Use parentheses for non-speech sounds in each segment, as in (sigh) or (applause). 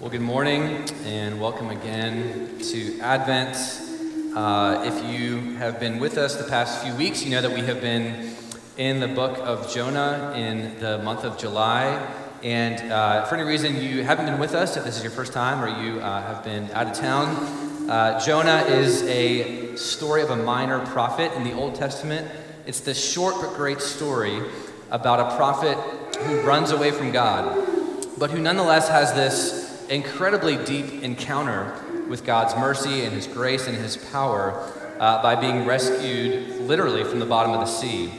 Well, good morning and welcome again to Advent. Uh, if you have been with us the past few weeks, you know that we have been in the book of Jonah in the month of July. And uh, for any reason you haven't been with us, if this is your first time or you uh, have been out of town, uh, Jonah is a story of a minor prophet in the Old Testament. It's the short but great story about a prophet who runs away from God, but who nonetheless has this incredibly deep encounter with God's mercy and His grace and His power uh, by being rescued literally from the bottom of the sea.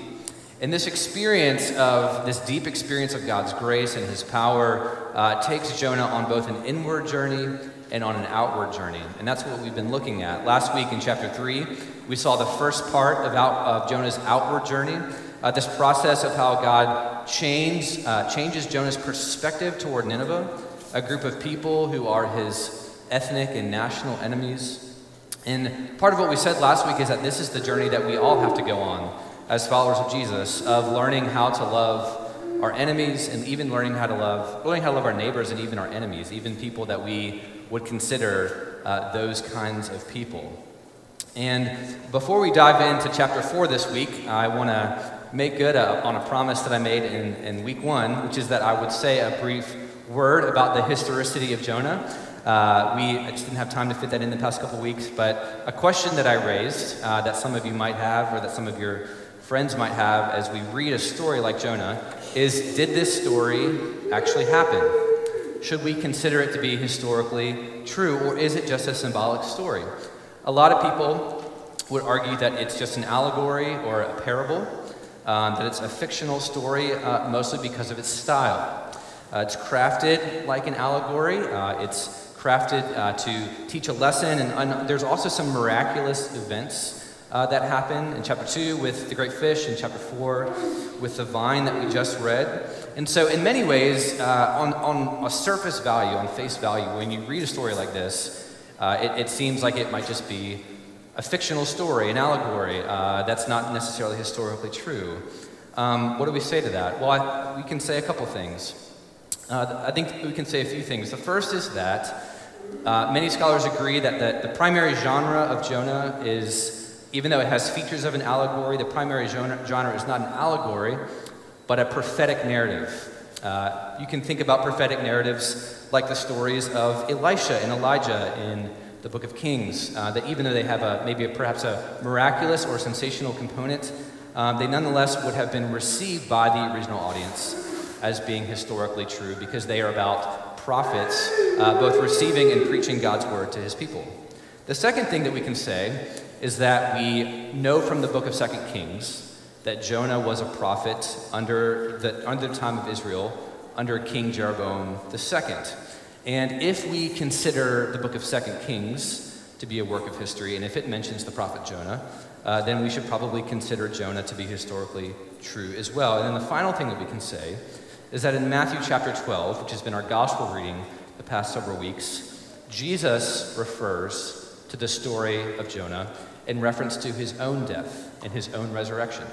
And this experience of this deep experience of God's grace and His power uh, takes Jonah on both an inward journey and on an outward journey. And that's what we've been looking at. Last week in chapter 3, we saw the first part of, out, of Jonah's outward journey, uh, this process of how God uh, changes Jonah's perspective toward Nineveh a group of people who are his ethnic and national enemies. And part of what we said last week is that this is the journey that we all have to go on as followers of Jesus, of learning how to love our enemies and even learning how to love, learning how to love our neighbors and even our enemies, even people that we would consider uh, those kinds of people. And before we dive into chapter four this week, I want to make good uh, on a promise that I made in, in week one, which is that I would say a brief word about the historicity of Jonah. Uh, we I just didn't have time to fit that in the past couple weeks, but a question that I raised uh, that some of you might have, or that some of your friends might have, as we read a story like Jonah, is Did this story actually happen? Should we consider it to be historically true, or is it just a symbolic story? A lot of people would argue that it's just an allegory or a parable, um, that it's a fictional story, uh, mostly because of its style. Uh, it's crafted like an allegory. Uh, it's crafted uh, to teach a lesson, and un- there's also some miraculous events uh, that happen in chapter 2 with the great fish, in chapter 4 with the vine that we just read. And so, in many ways, uh, on, on a surface value, on face value, when you read a story like this, uh, it, it, seems like it might just be a fictional story, an allegory that's not necessarily historically true. Um, what do we say to that? Well, I, we can say a couple things. Uh, I think we can say a few things. The first is that uh, many scholars agree that the, the, primary genre of Jonah is, even though it has features of an allegory, the primary genre, is not an allegory, but a prophetic narrative. Uh, you can think about prophetic narratives like the stories of Elisha and Elijah in the book of Kings, uh, that even though they have a, maybe a, perhaps a miraculous or sensational component, um, they nonetheless would have been received by the original audience as being historically true because they are about prophets uh, both receiving and preaching God's word to his people. The second thing that we can say is that we know from the book of Second Kings that Jonah was a prophet under the, under the time of Israel, under King Jeroboam II. And if we consider the book of Second Kings to be a work of history, and if it mentions the prophet Jonah, uh, then we should probably consider Jonah to be historically true as well. And then the final thing that we can say is that in Matthew chapter 12, which has been our gospel reading the past several weeks, Jesus refers to the story of Jonah in reference to his own death and his own resurrection.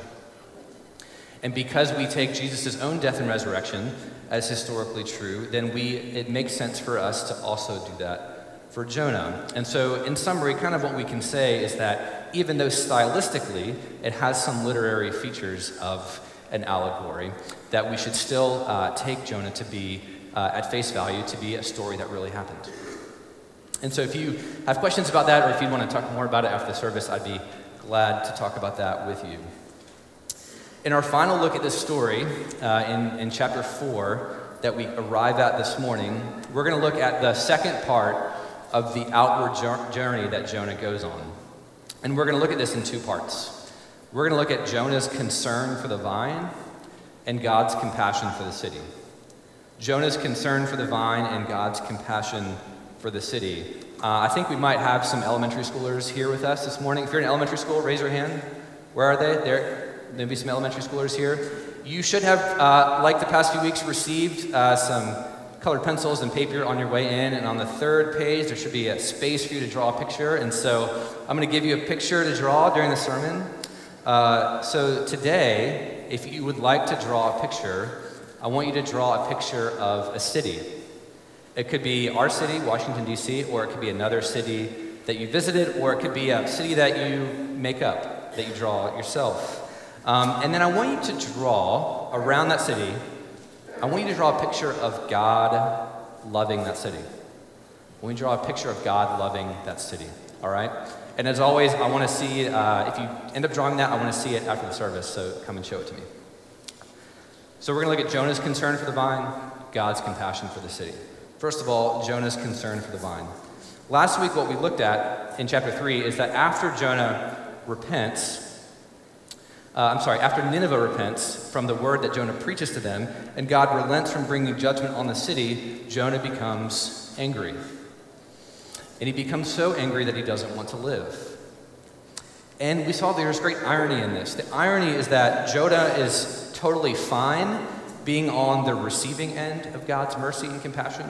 And because we take Jesus' own death and resurrection as historically true, then we, it makes sense for us to also do that for Jonah. And so, in summary, kind of what we can say is that even though stylistically it has some literary features of an allegory, that we should still uh, take Jonah to be, uh, at face value, to be a story that really happened. And so, if you have questions about that, or if you'd want to talk more about it after the service, I'd be glad to talk about that with you. In our final look at this story, uh, in, in chapter 4, that we arrive at this morning, we're going to look at the second part of the outward journey that Jonah goes on. And we're going to look at this in two parts. We're going to look at Jonah's concern for the vine and God's compassion for the city. Jonah's concern for the vine and God's compassion for the city. Uh, I think we might have some elementary schoolers here with us this morning. If you're in elementary school, raise your hand. Where are they? There, maybe some elementary schoolers here. You should have, uh, like the past few weeks, received uh, some colored pencils and paper on your way in. And on the third page, there should be a space for you to draw a picture. And so I'm going to give you a picture to draw during the sermon. Uh, so today, if you would like to draw a picture, I want you to draw a picture of a city. It could be our city, Washington, D.C., or it could be another city that you visited, or it could be a city that you make up, that you draw yourself. Um, and then I want you to draw around that city, I want you to draw a picture of God loving that city. When we draw a picture of God loving that city, all right? And as always, I want to see, uh, if you end up drawing that, I want to see it after the service, so come and show it to me. So we're going to look at Jonah's concern for the vine, God's compassion for the city. First of all, Jonah's concern for the vine. Last week, what we looked at in chapter 3 is that after Jonah repents, uh, I'm sorry, after Nineveh repents from the word that Jonah preaches to them, and God relents from bringing judgment on the city, Jonah becomes angry. And he becomes so angry that he doesn't want to live. And we saw there's great irony in this. The irony is that Jonah is totally fine being on the receiving end of God's mercy and compassion.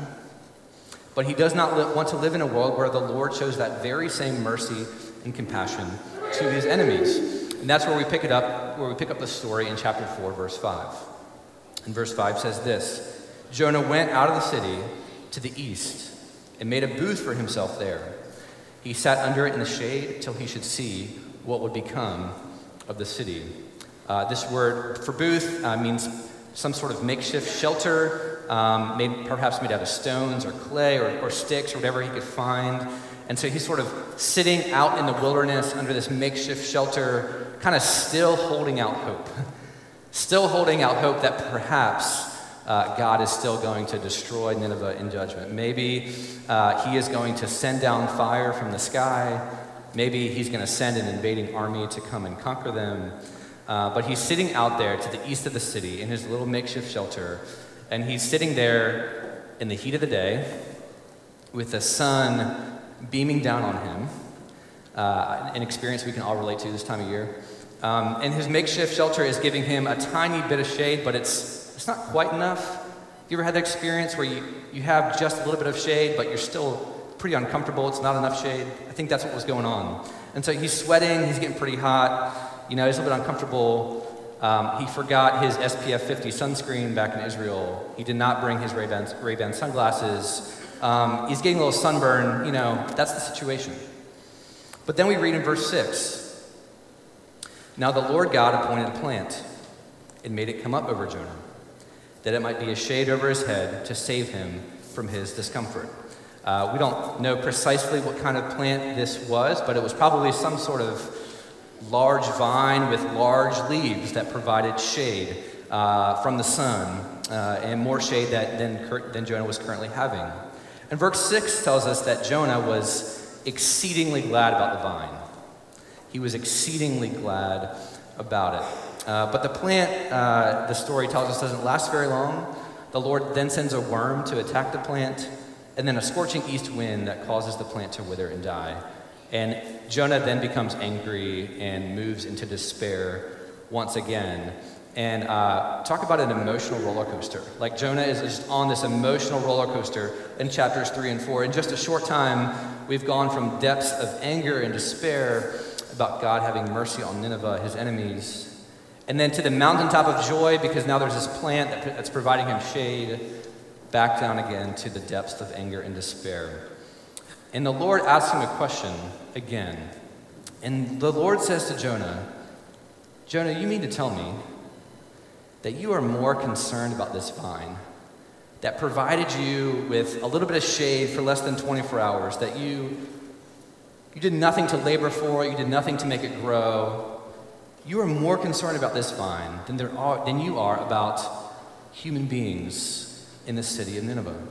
But he does not li- want to live in a world where the Lord shows that very same mercy and compassion to his enemies. And that's where we pick it up, where we pick up the story in chapter 4, verse 5. And verse 5 says this Jonah went out of the city to the east and made a booth for himself there. He sat under it in the shade till he should see what would become of the city. Uh, this word for booth uh, means some sort of makeshift shelter, um, made, perhaps made out of stones or clay or, or sticks or whatever he could find. And so he's sort of sitting out in the wilderness under this makeshift shelter, kind of still holding out hope. (laughs) still holding out hope that perhaps uh, God is still going to destroy Nineveh in judgment. Maybe uh, he is going to send down fire from the sky. Maybe he's going to send an invading army to come and conquer them. Uh, but he's sitting out there to the east of the city in his little makeshift shelter, and he's sitting there in the heat of the day with the sun beaming down on him, uh, an experience we can all relate to this time of year. Um, and his makeshift shelter is giving him a tiny bit of shade, but it's, it's not quite enough. You ever had that experience where you, you have just a little bit of shade, but you're still pretty uncomfortable? It's not enough shade? I think that's what was going on. And so he's sweating, he's getting pretty hot, you know, he's a little bit uncomfortable. Um, he forgot his SPF 50 sunscreen back in Israel. He did not bring his Ray-Ban, Ray-Ban sunglasses. Um, he's getting a little sunburn. You know, that's the situation. But then we read in verse 6 Now the Lord God appointed a plant and made it come up over Jonah, that it might be a shade over his head to save him from his discomfort. Uh, we don't know precisely what kind of plant this was, but it was probably some sort of large vine with large leaves that provided shade uh, from the sun uh, and more shade that, than, than Jonah was currently having. And verse 6 tells us that Jonah was exceedingly glad about the vine. He was exceedingly glad about it. Uh, but the plant, uh, the story tells us, doesn't last very long. The Lord then sends a worm to attack the plant, and then a scorching east wind that causes the plant to wither and die. And Jonah then becomes angry and moves into despair once again. And uh, talk about an emotional roller coaster. Like Jonah is just on this emotional roller coaster in chapters three and four. In just a short time, we've gone from depths of anger and despair about God having mercy on Nineveh, his enemies, and then to the mountaintop of joy because now there's this plant that's providing him shade, back down again to the depths of anger and despair. And the Lord asks him a question again. And the Lord says to Jonah, Jonah, you mean to tell me that you are more concerned about this vine that provided you with a little bit of shade for less than 24 hours, that you, you did nothing to labor for it, you did nothing to make it grow. You are more concerned about this vine than, there are, than you are about human beings in the city of Nineveh.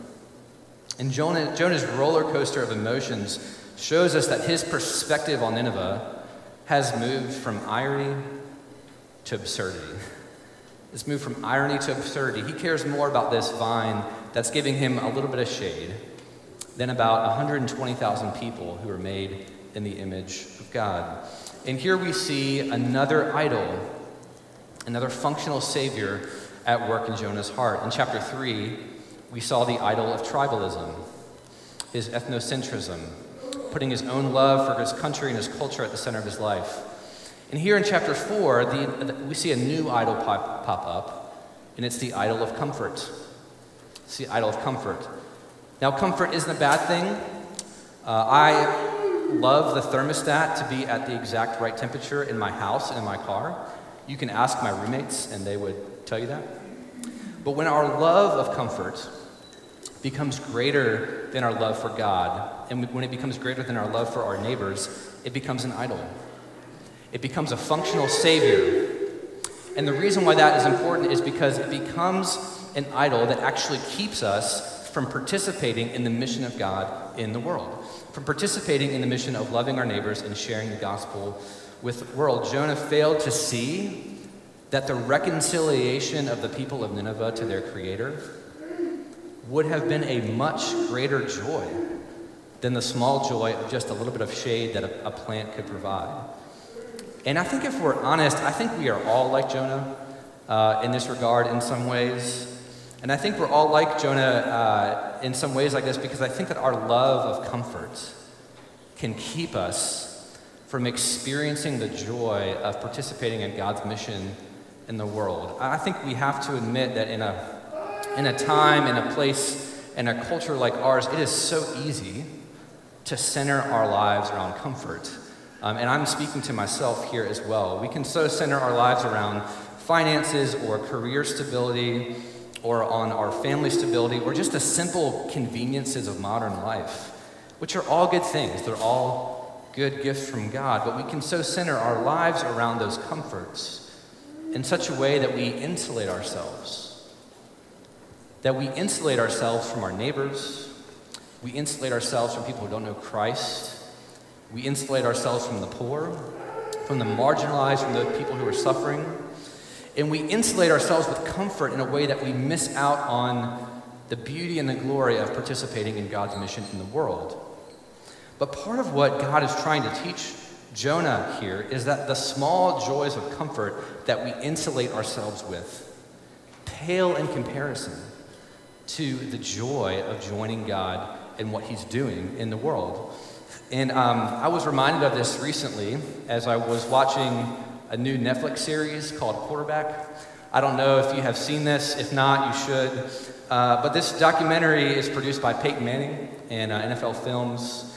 And Jonah, Jonah's roller coaster of emotions shows us that his perspective on Nineveh has moved from irony to absurdity. It's moved from irony to absurdity. He cares more about this vine that's giving him a little bit of shade than about 120,000 people who are made in the image of God. And here we see another idol, another functional savior at work in Jonah's heart. In chapter 3, we saw the idol of tribalism, his ethnocentrism, putting his own love for his country and his culture at the center of his life. And here in chapter 4, the, we see a new idol pop, pop up, and it's the idol of comfort. It's the idol of comfort. Now, comfort isn't a bad thing. Uh, I love the thermostat to be at the exact right temperature in my house and in my car. You can ask my roommates, and they would tell you that. But when our love of comfort becomes greater than our love for God, and when it becomes greater than our love for our neighbors, it becomes an idol. It becomes a functional savior. And the reason why that is important is because it becomes an idol that actually keeps us from participating in the mission of God in the world, from participating in the mission of loving our neighbors and sharing the gospel with the world. Jonah failed to see that the reconciliation of the people of Nineveh to their Creator would have been a much greater joy than the small joy of just a little bit of shade that a, a plant could provide. And I think if we're honest, I think we are all like Jonah uh, in this regard in some ways. And I think we're all like Jonah uh, in some ways like this because I think that our love of comfort can keep us from experiencing the joy of participating in God's mission in the world. I think we have to admit that in a, in a time, in a place, in a culture like ours, it is so easy to center our lives around comfort. Um, and I'm speaking to myself here as well. We can so center our lives around finances or career stability or on our family stability or just the simple conveniences of modern life, which are all good things. They're all good gifts from God. But we can so center our lives around those comforts in such a way that we insulate ourselves. That we insulate ourselves from our neighbors. We insulate ourselves from people who don't know Christ. We insulate ourselves from the poor, from the marginalized, from the people who are suffering. And we insulate ourselves with comfort in a way that we miss out on the beauty and the glory of participating in God's mission in the world. But part of what God is trying to teach Jonah here is that the small joys of comfort that we insulate ourselves with pale in comparison to the joy of joining God and what He's doing in the world. And um, I was reminded of this recently as I was watching a new Netflix series called Quarterback. I don't know if you have seen this. If not, you should. Uh, but this documentary is produced by Peyton Manning and uh, NFL Films.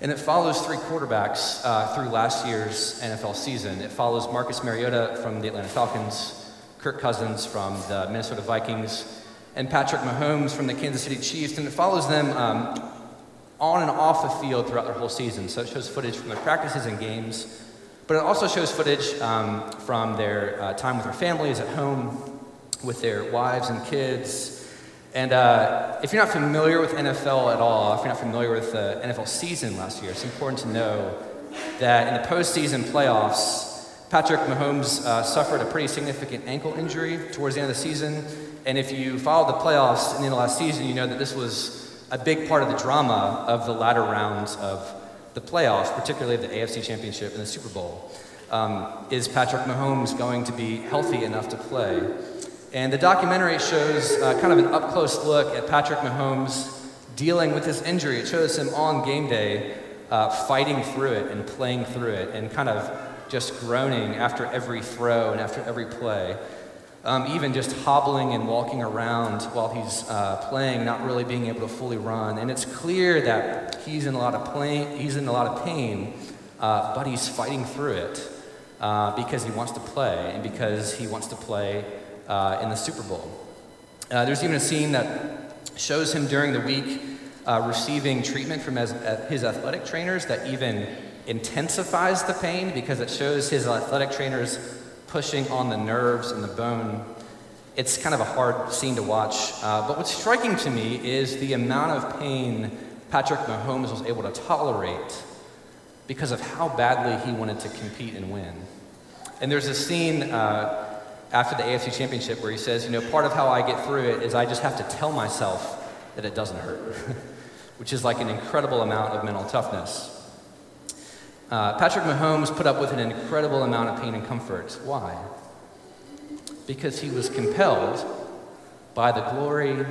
And it follows three quarterbacks uh, through last year's NFL season. It follows Marcus Mariota from the Atlanta Falcons, Kirk Cousins from the Minnesota Vikings, and Patrick Mahomes from the Kansas City Chiefs. And it follows them um, on and off the field throughout their whole season. So it shows footage from their practices and games, but it also shows footage um, from their uh, time with their families at home, with their wives and kids, and uh, if you're not familiar with NFL at all, if you're not familiar with the NFL season last year, it's important to know that in the postseason playoffs, Patrick Mahomes uh, suffered a pretty significant ankle injury towards the end of the season. And if you followed the playoffs in the last season, you know that this was a big part of the drama of the latter rounds of the playoffs, particularly the AFC Championship and the Super Bowl. Um, is Patrick Mahomes going to be healthy enough to play? And the documentary shows uh, kind of an up close look at Patrick Mahomes dealing with this injury. It shows him on game day uh, fighting through it and playing through it and kind of just groaning after every throw and after every play. Um, even just hobbling and walking around while he's uh, playing, not really being able to fully run. And it's clear that he's in a lot of pain, he's in a lot of pain uh, but he's fighting through it uh, because he wants to play and because he wants to play uh, in the Super Bowl. Uh, there's even a scene that shows him during the week uh, receiving treatment from his, his athletic trainers that even intensifies the pain because it shows his athletic trainers pushing on the nerves and the bone. It's kind of a hard scene to watch. Uh, but what's striking to me is the amount of pain Patrick Mahomes was able to tolerate because of how badly he wanted to compete and win. And there's a scene uh, after the AFC Championship where he says, you know, part of how I get through it is I just have to tell myself that it doesn't hurt, (laughs) which is like an incredible amount of mental toughness. Uh, Patrick Mahomes put up with an incredible amount of pain and comfort. Why? Because he was compelled by the glory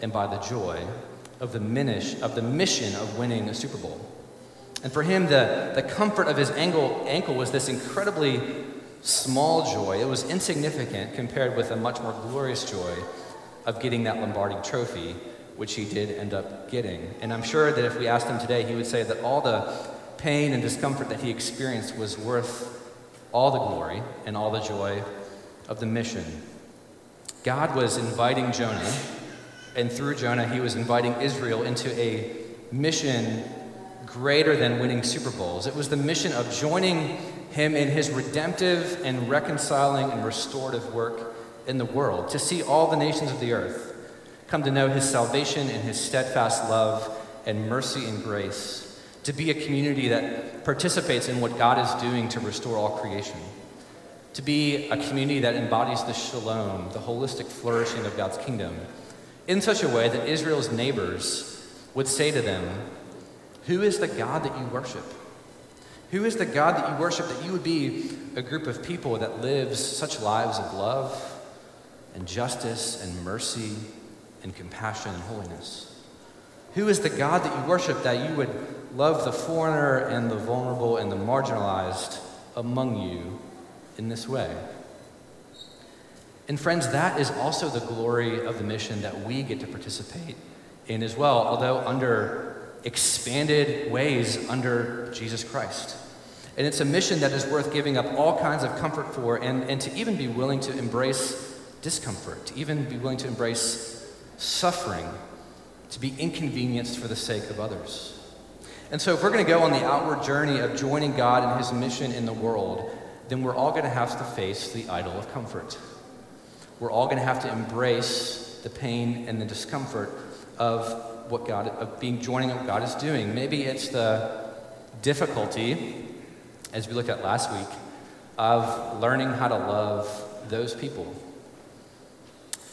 and by the joy of the, minish, of the mission of winning a Super Bowl. And for him, the, the comfort of his ankle, ankle was this incredibly small joy. It was insignificant compared with a much more glorious joy of getting that Lombardi trophy which he did end up getting. And I'm sure that if we asked him today, he would say that all the pain and discomfort that he experienced was worth all the glory and all the joy of the mission. God was inviting Jonah, and through Jonah, he was inviting Israel into a mission greater than winning Super Bowls. It was the mission of joining him in his redemptive and reconciling and restorative work in the world, to see all the nations of the earth come to know his salvation and his steadfast love and mercy and grace, to be a community that participates in what God is doing to restore all creation, to be a community that embodies the shalom, the holistic flourishing of God's kingdom, in such a way that Israel's neighbors would say to them, Who is the God that you worship? Who is the God that you worship that you would be a group of people that lives such lives of love and justice and mercy and compassion and holiness? Who is the God that you worship that you would love the foreigner and the vulnerable and the marginalized among you in this way? And, friends, that is also the glory of the mission that we get to participate in as well, although under expanded ways under Jesus Christ. And it's a mission that is worth giving up all kinds of comfort for and, and to even be willing to embrace discomfort, to even be willing to embrace suffering, to be inconvenienced for the sake of others. And so, if we're going to go on the outward journey of joining God in his mission in the world, then we're all going to have to face the idol of comfort. We're all going to have to embrace the pain and the discomfort of what God, of being joining what God is doing. Maybe it's the difficulty, as we looked at last week, of learning how to love those people.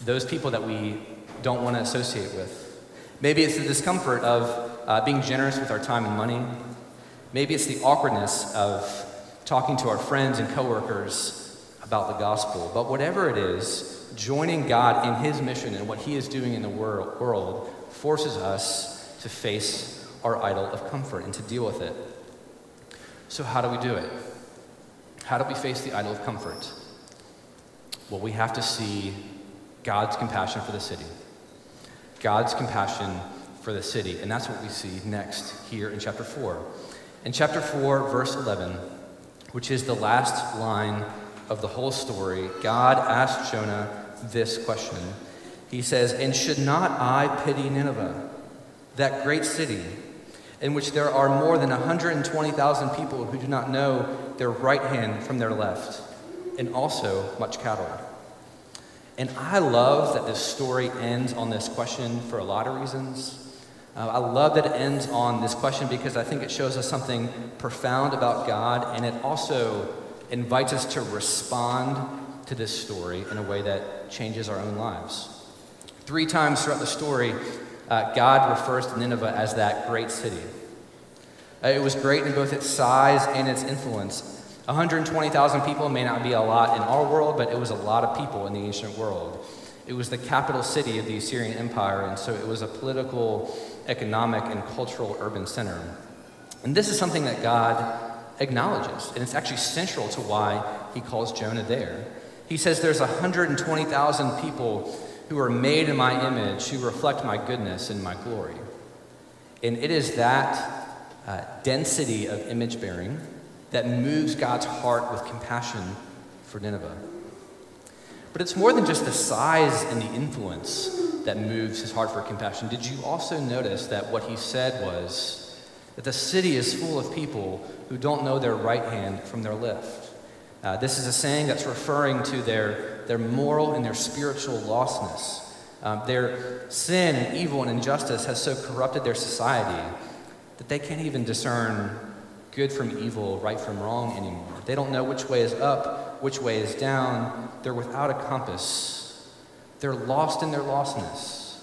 Those people that we don't want to associate with. Maybe it's the discomfort of uh, being generous with our time and money. Maybe it's the awkwardness of talking to our friends and coworkers about the gospel. But whatever it is, joining God in his mission and what he is doing in the world forces us to face our idol of comfort and to deal with it. So, how do we do it? How do we face the idol of comfort? Well, we have to see God's compassion for the city. God's compassion for the city. And that's what we see next here in chapter 4. In chapter 4, verse 11, which is the last line of the whole story, God asked Jonah this question he says, And should not I pity Nineveh, that great city, in which there are more than 120,000 people who do not know their right hand from their left, and also much cattle? And I love that this story ends on this question for a lot of reasons. Uh, I love that it ends on this question because I think it shows us something profound about God, and it also invites us to respond to this story in a way that changes our own lives. Three times throughout the story, uh, God refers to Nineveh as that great city. Uh, it was great in both its size and its influence. 120,000 people may not be a lot in our world, but it was a lot of people in the ancient world. It was the capital city of the Assyrian Empire, and so it was a political, economic, and cultural urban center. And this is something that God acknowledges, and it's actually central to why he calls Jonah there. He says there's 120,000 people who are made in my image, who reflect my goodness and my glory. And it is that uh, density of image bearing that moves God's heart with compassion for Nineveh. But it's more than just the size and the influence that moves his heart for compassion. Did you also notice that what he said was that the city is full of people who don't know their right hand from their left? Uh, this is a saying that's referring to their their moral and their spiritual lostness. Um, their sin and evil and injustice has so corrupted their society that they can't even discern good from evil, right from wrong anymore. They don't know which way is up, which way is down. They're without a compass. They're lost in their lostness.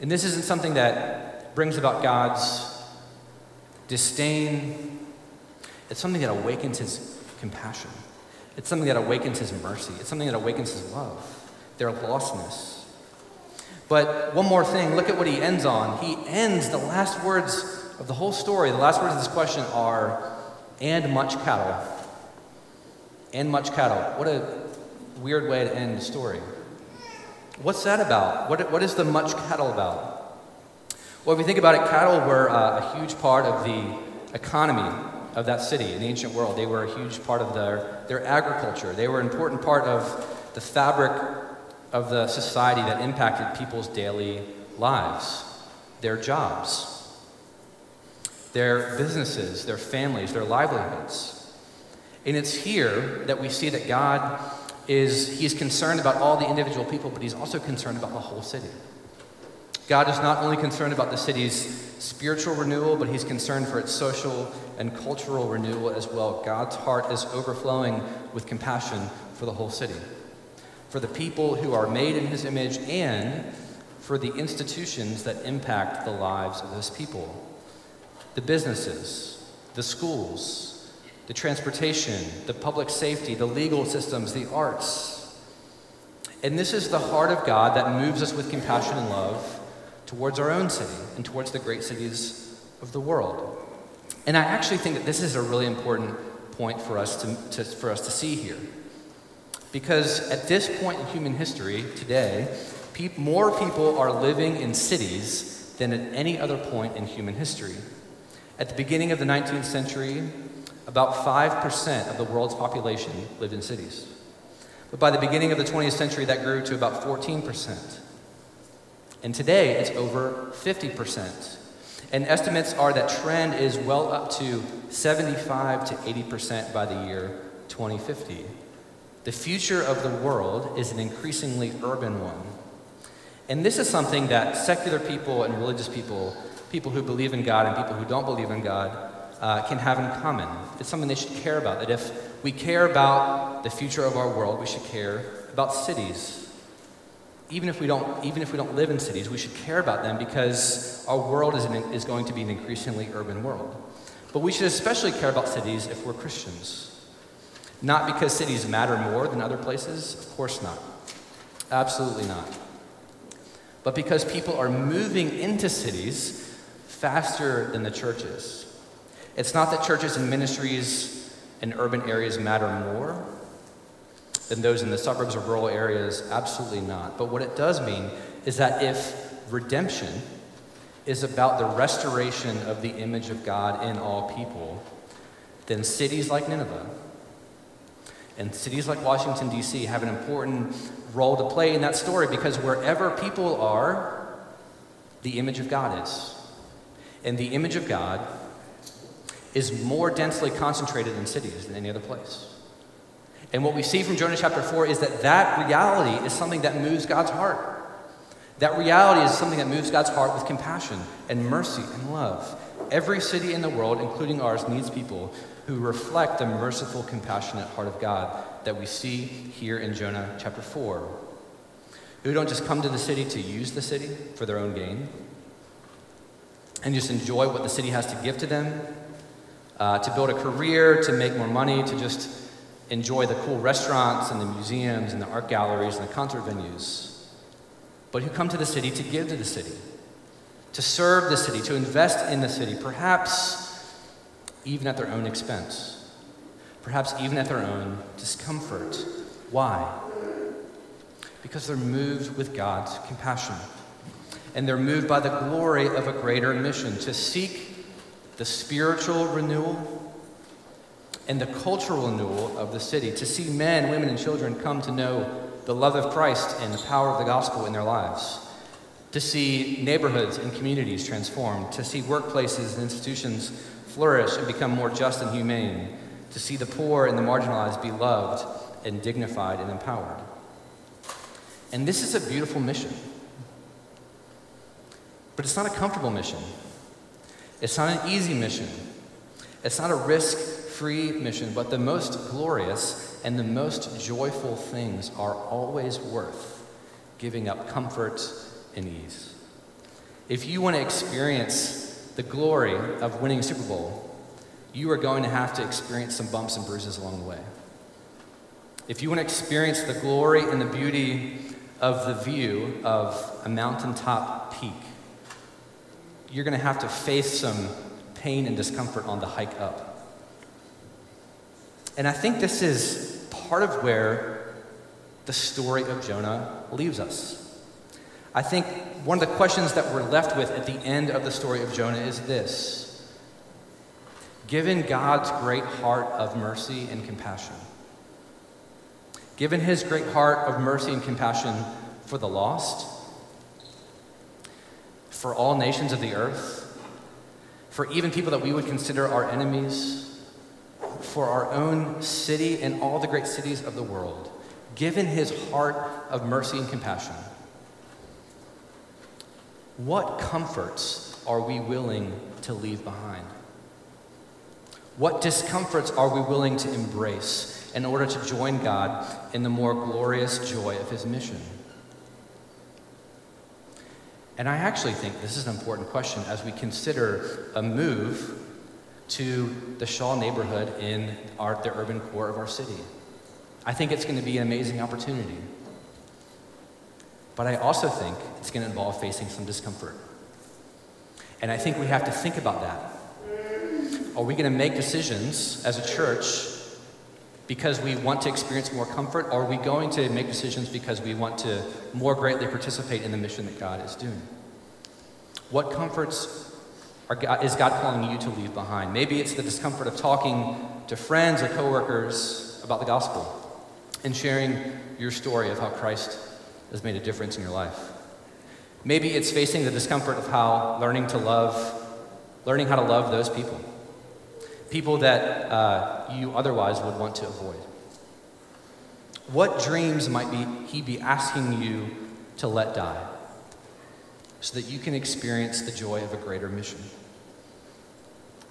And this isn't something that brings about God's disdain, it's something that awakens his compassion. It's something that awakens his mercy. It's something that awakens his love, their lostness. But one more thing, look at what he ends on. He ends the last words of the whole story, the last words of this question are, and much cattle. And much cattle. What a weird way to end the story. What's that about? What, what is the much cattle about? Well, if you think about it, cattle were uh, a huge part of the economy of that city in the ancient world. They were a huge part of their, their agriculture. They were an important part of the fabric of the society that impacted people's daily lives, their jobs, their businesses, their families, their livelihoods. And it's here that we see that God is he's concerned about all the individual people, but he's also concerned about the whole city. God is not only concerned about the city's spiritual renewal, but he's concerned for its social and cultural renewal as well. God's heart is overflowing with compassion for the whole city, for the people who are made in his image, and for the institutions that impact the lives of those people the businesses, the schools, the transportation, the public safety, the legal systems, the arts. And this is the heart of God that moves us with compassion and love towards our own city and towards the great cities of the world. And I actually think that this is a really important point for us to, to, for us to see here. Because at this point in human history today, pe- more people are living in cities than at any other point in human history. At the beginning of the 19th century, about 5% of the world's population lived in cities. But by the beginning of the 20th century, that grew to about 14%. And today, it's over 50%. And estimates are that trend is well up to 75 to 80% by the year 2050. The future of the world is an increasingly urban one. And this is something that secular people and religious people, people who believe in God and people who don't believe in God, uh, can have in common. It's something they should care about. That if we care about the future of our world, we should care about cities. Even if we don't, even if we don't live in cities, we should care about them because our world is, an, is going to be an increasingly urban world. But we should especially care about cities if we're Christians. Not because cities matter more than other places, of course not. Absolutely not. But because people are moving into cities faster than the churches. It's not that churches and ministries in urban areas matter more than those in the suburbs or rural areas. Absolutely not. But what it does mean is that if redemption is about the restoration of the image of God in all people, then cities like Nineveh and cities like Washington, D.C. have an important role to play in that story because wherever people are, the image of God is. And the image of God is more densely concentrated in cities than any other place. And what we see from Jonah chapter 4 is that that reality is something that moves God's heart. That reality is something that moves God's heart with compassion and mercy and love. Every city in the world, including ours, needs people who reflect the merciful, compassionate heart of God that we see here in Jonah chapter 4. Who don't just come to the city to use the city for their own gain and just enjoy what the city has to give to them uh, to build a career, to make more money, to just enjoy the cool restaurants and the museums and the art galleries and the concert venues, but who come to the city to give to the city, to serve the city, to invest in the city, perhaps even at their own expense, perhaps even at their own discomfort. Why? Because they're moved with God's compassion. And they're moved by the glory of a greater mission to seek the spiritual renewal and the cultural renewal of the city, to see men, women, and children come to know the love of Christ and the power of the gospel in their lives, to see neighborhoods and communities transformed, to see workplaces and institutions flourish and become more just and humane, to see the poor and the marginalized be loved and dignified and empowered. And this is a beautiful mission. But it's not a comfortable mission. It's not an easy mission, it's not a risk free mission, but the most glorious and the most joyful things are always worth giving up comfort and ease. If you want to experience the glory of winning a Super Bowl, you are going to have to experience some bumps and bruises along the way. If you want to experience the glory and the beauty of the view of a mountaintop peak, you're going to have to face some pain and discomfort on the hike up. And I think this is part of where the story of Jonah leaves us. I think one of the questions that we're left with at the end of the story of Jonah is this Given God's great heart of mercy and compassion, given his great heart of mercy and compassion for the lost, for all nations of the earth, for even people that we would consider our enemies, for our own city and all the great cities of the world, given his heart of mercy and compassion, what comforts are we willing to leave behind? What discomforts are we willing to embrace in order to join God in the more glorious joy of his mission? And I actually think this is an important question as we consider a move to the Shaw neighborhood in our, the urban core of our city. I think it's going to be an amazing opportunity. But I also think it's going to involve facing some discomfort. And I think we have to think about that. Are we going to make decisions as a church because we want to experience more comfort, or are we going to make decisions because we want to more greatly participate in the mission that God is doing? What comforts God, is God calling you to leave behind? Maybe it's the discomfort of talking to friends or coworkers about the gospel and sharing your story of how Christ has made a difference in your life. Maybe it's facing the discomfort of how learning to love, learning how to love those people people that uh, you otherwise would want to avoid? What dreams might be he be asking you to let die so that you can experience the joy of a greater mission?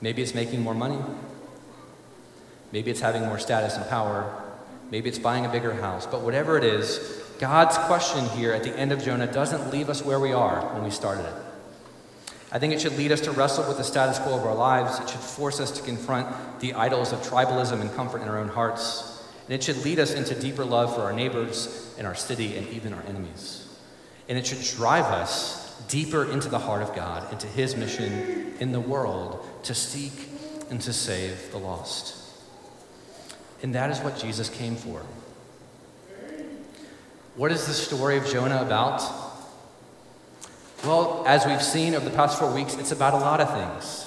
Maybe it's making more money. Maybe it's having more status and power. Maybe it's buying a bigger house. But whatever it is, God's question here at the end of Jonah doesn't leave us where we are when we started it. I think it should lead us to wrestle with the status quo of our lives. It should force us to confront the idols of tribalism and comfort in our own hearts. And it should lead us into deeper love for our neighbors and our city and even our enemies. And it should drive us deeper into the heart of God, into His mission in the world to seek and to save the lost. And that is what Jesus came for. What is the story of Jonah about? Well, as we've seen over the past four weeks, it's about a lot of things.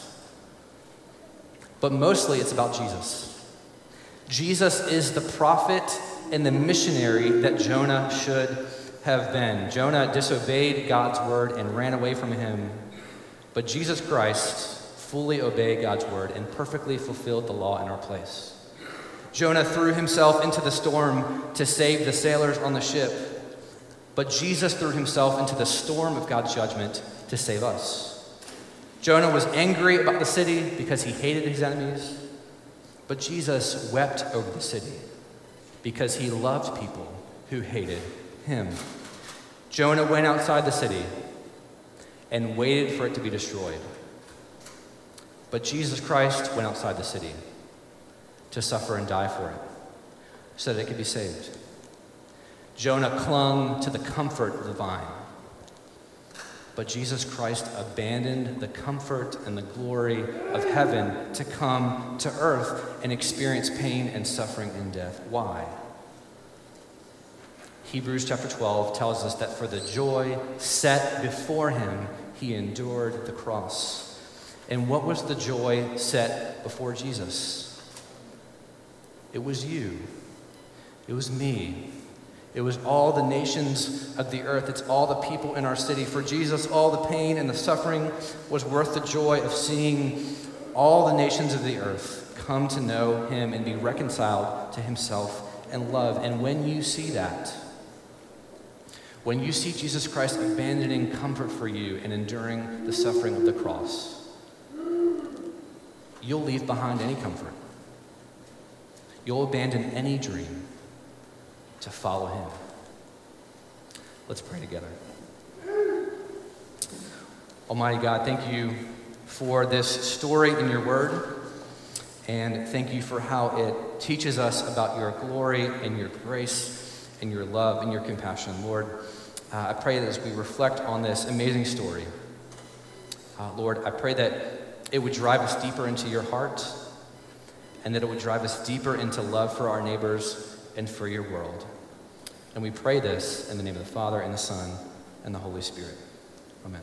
But mostly it's about Jesus. Jesus is the prophet and the missionary that Jonah should have been. Jonah disobeyed God's word and ran away from him, but Jesus Christ fully obeyed God's word and perfectly fulfilled the law in our place. Jonah threw himself into the storm to save the sailors on the ship. But Jesus threw himself into the storm of God's judgment to save us. Jonah was angry about the city because he hated his enemies, but Jesus wept over the city because he loved people who hated him. Jonah went outside the city and waited for it to be destroyed. But Jesus Christ went outside the city to suffer and die for it so that it could be saved. Jonah clung to the comfort of the vine. But Jesus Christ abandoned the comfort and the glory of heaven to come to earth and experience pain and suffering and death. Why? Hebrews chapter 12 tells us that for the joy set before him, he endured the cross. And what was the joy set before Jesus? It was you, it was me, it was all the nations of the earth. It's all the people in our city. For Jesus, all the pain and the suffering was worth the joy of seeing all the nations of the earth come to know him and be reconciled to himself and love. And when you see that, when you see Jesus Christ abandoning comfort for you and enduring the suffering of the cross, you'll leave behind any comfort. You'll abandon any dream to follow him. Let's pray together. Almighty God, thank you for this story in your word. And thank you for how it teaches us about your glory and your grace and your love and your compassion. Lord, uh, I pray that as we reflect on this amazing story, uh, Lord, I pray that it would drive us deeper into your heart and that it would drive us deeper into love for our neighbors and for your world. And we pray this in the name of the Father, and the Son, and the Holy Spirit. Amen.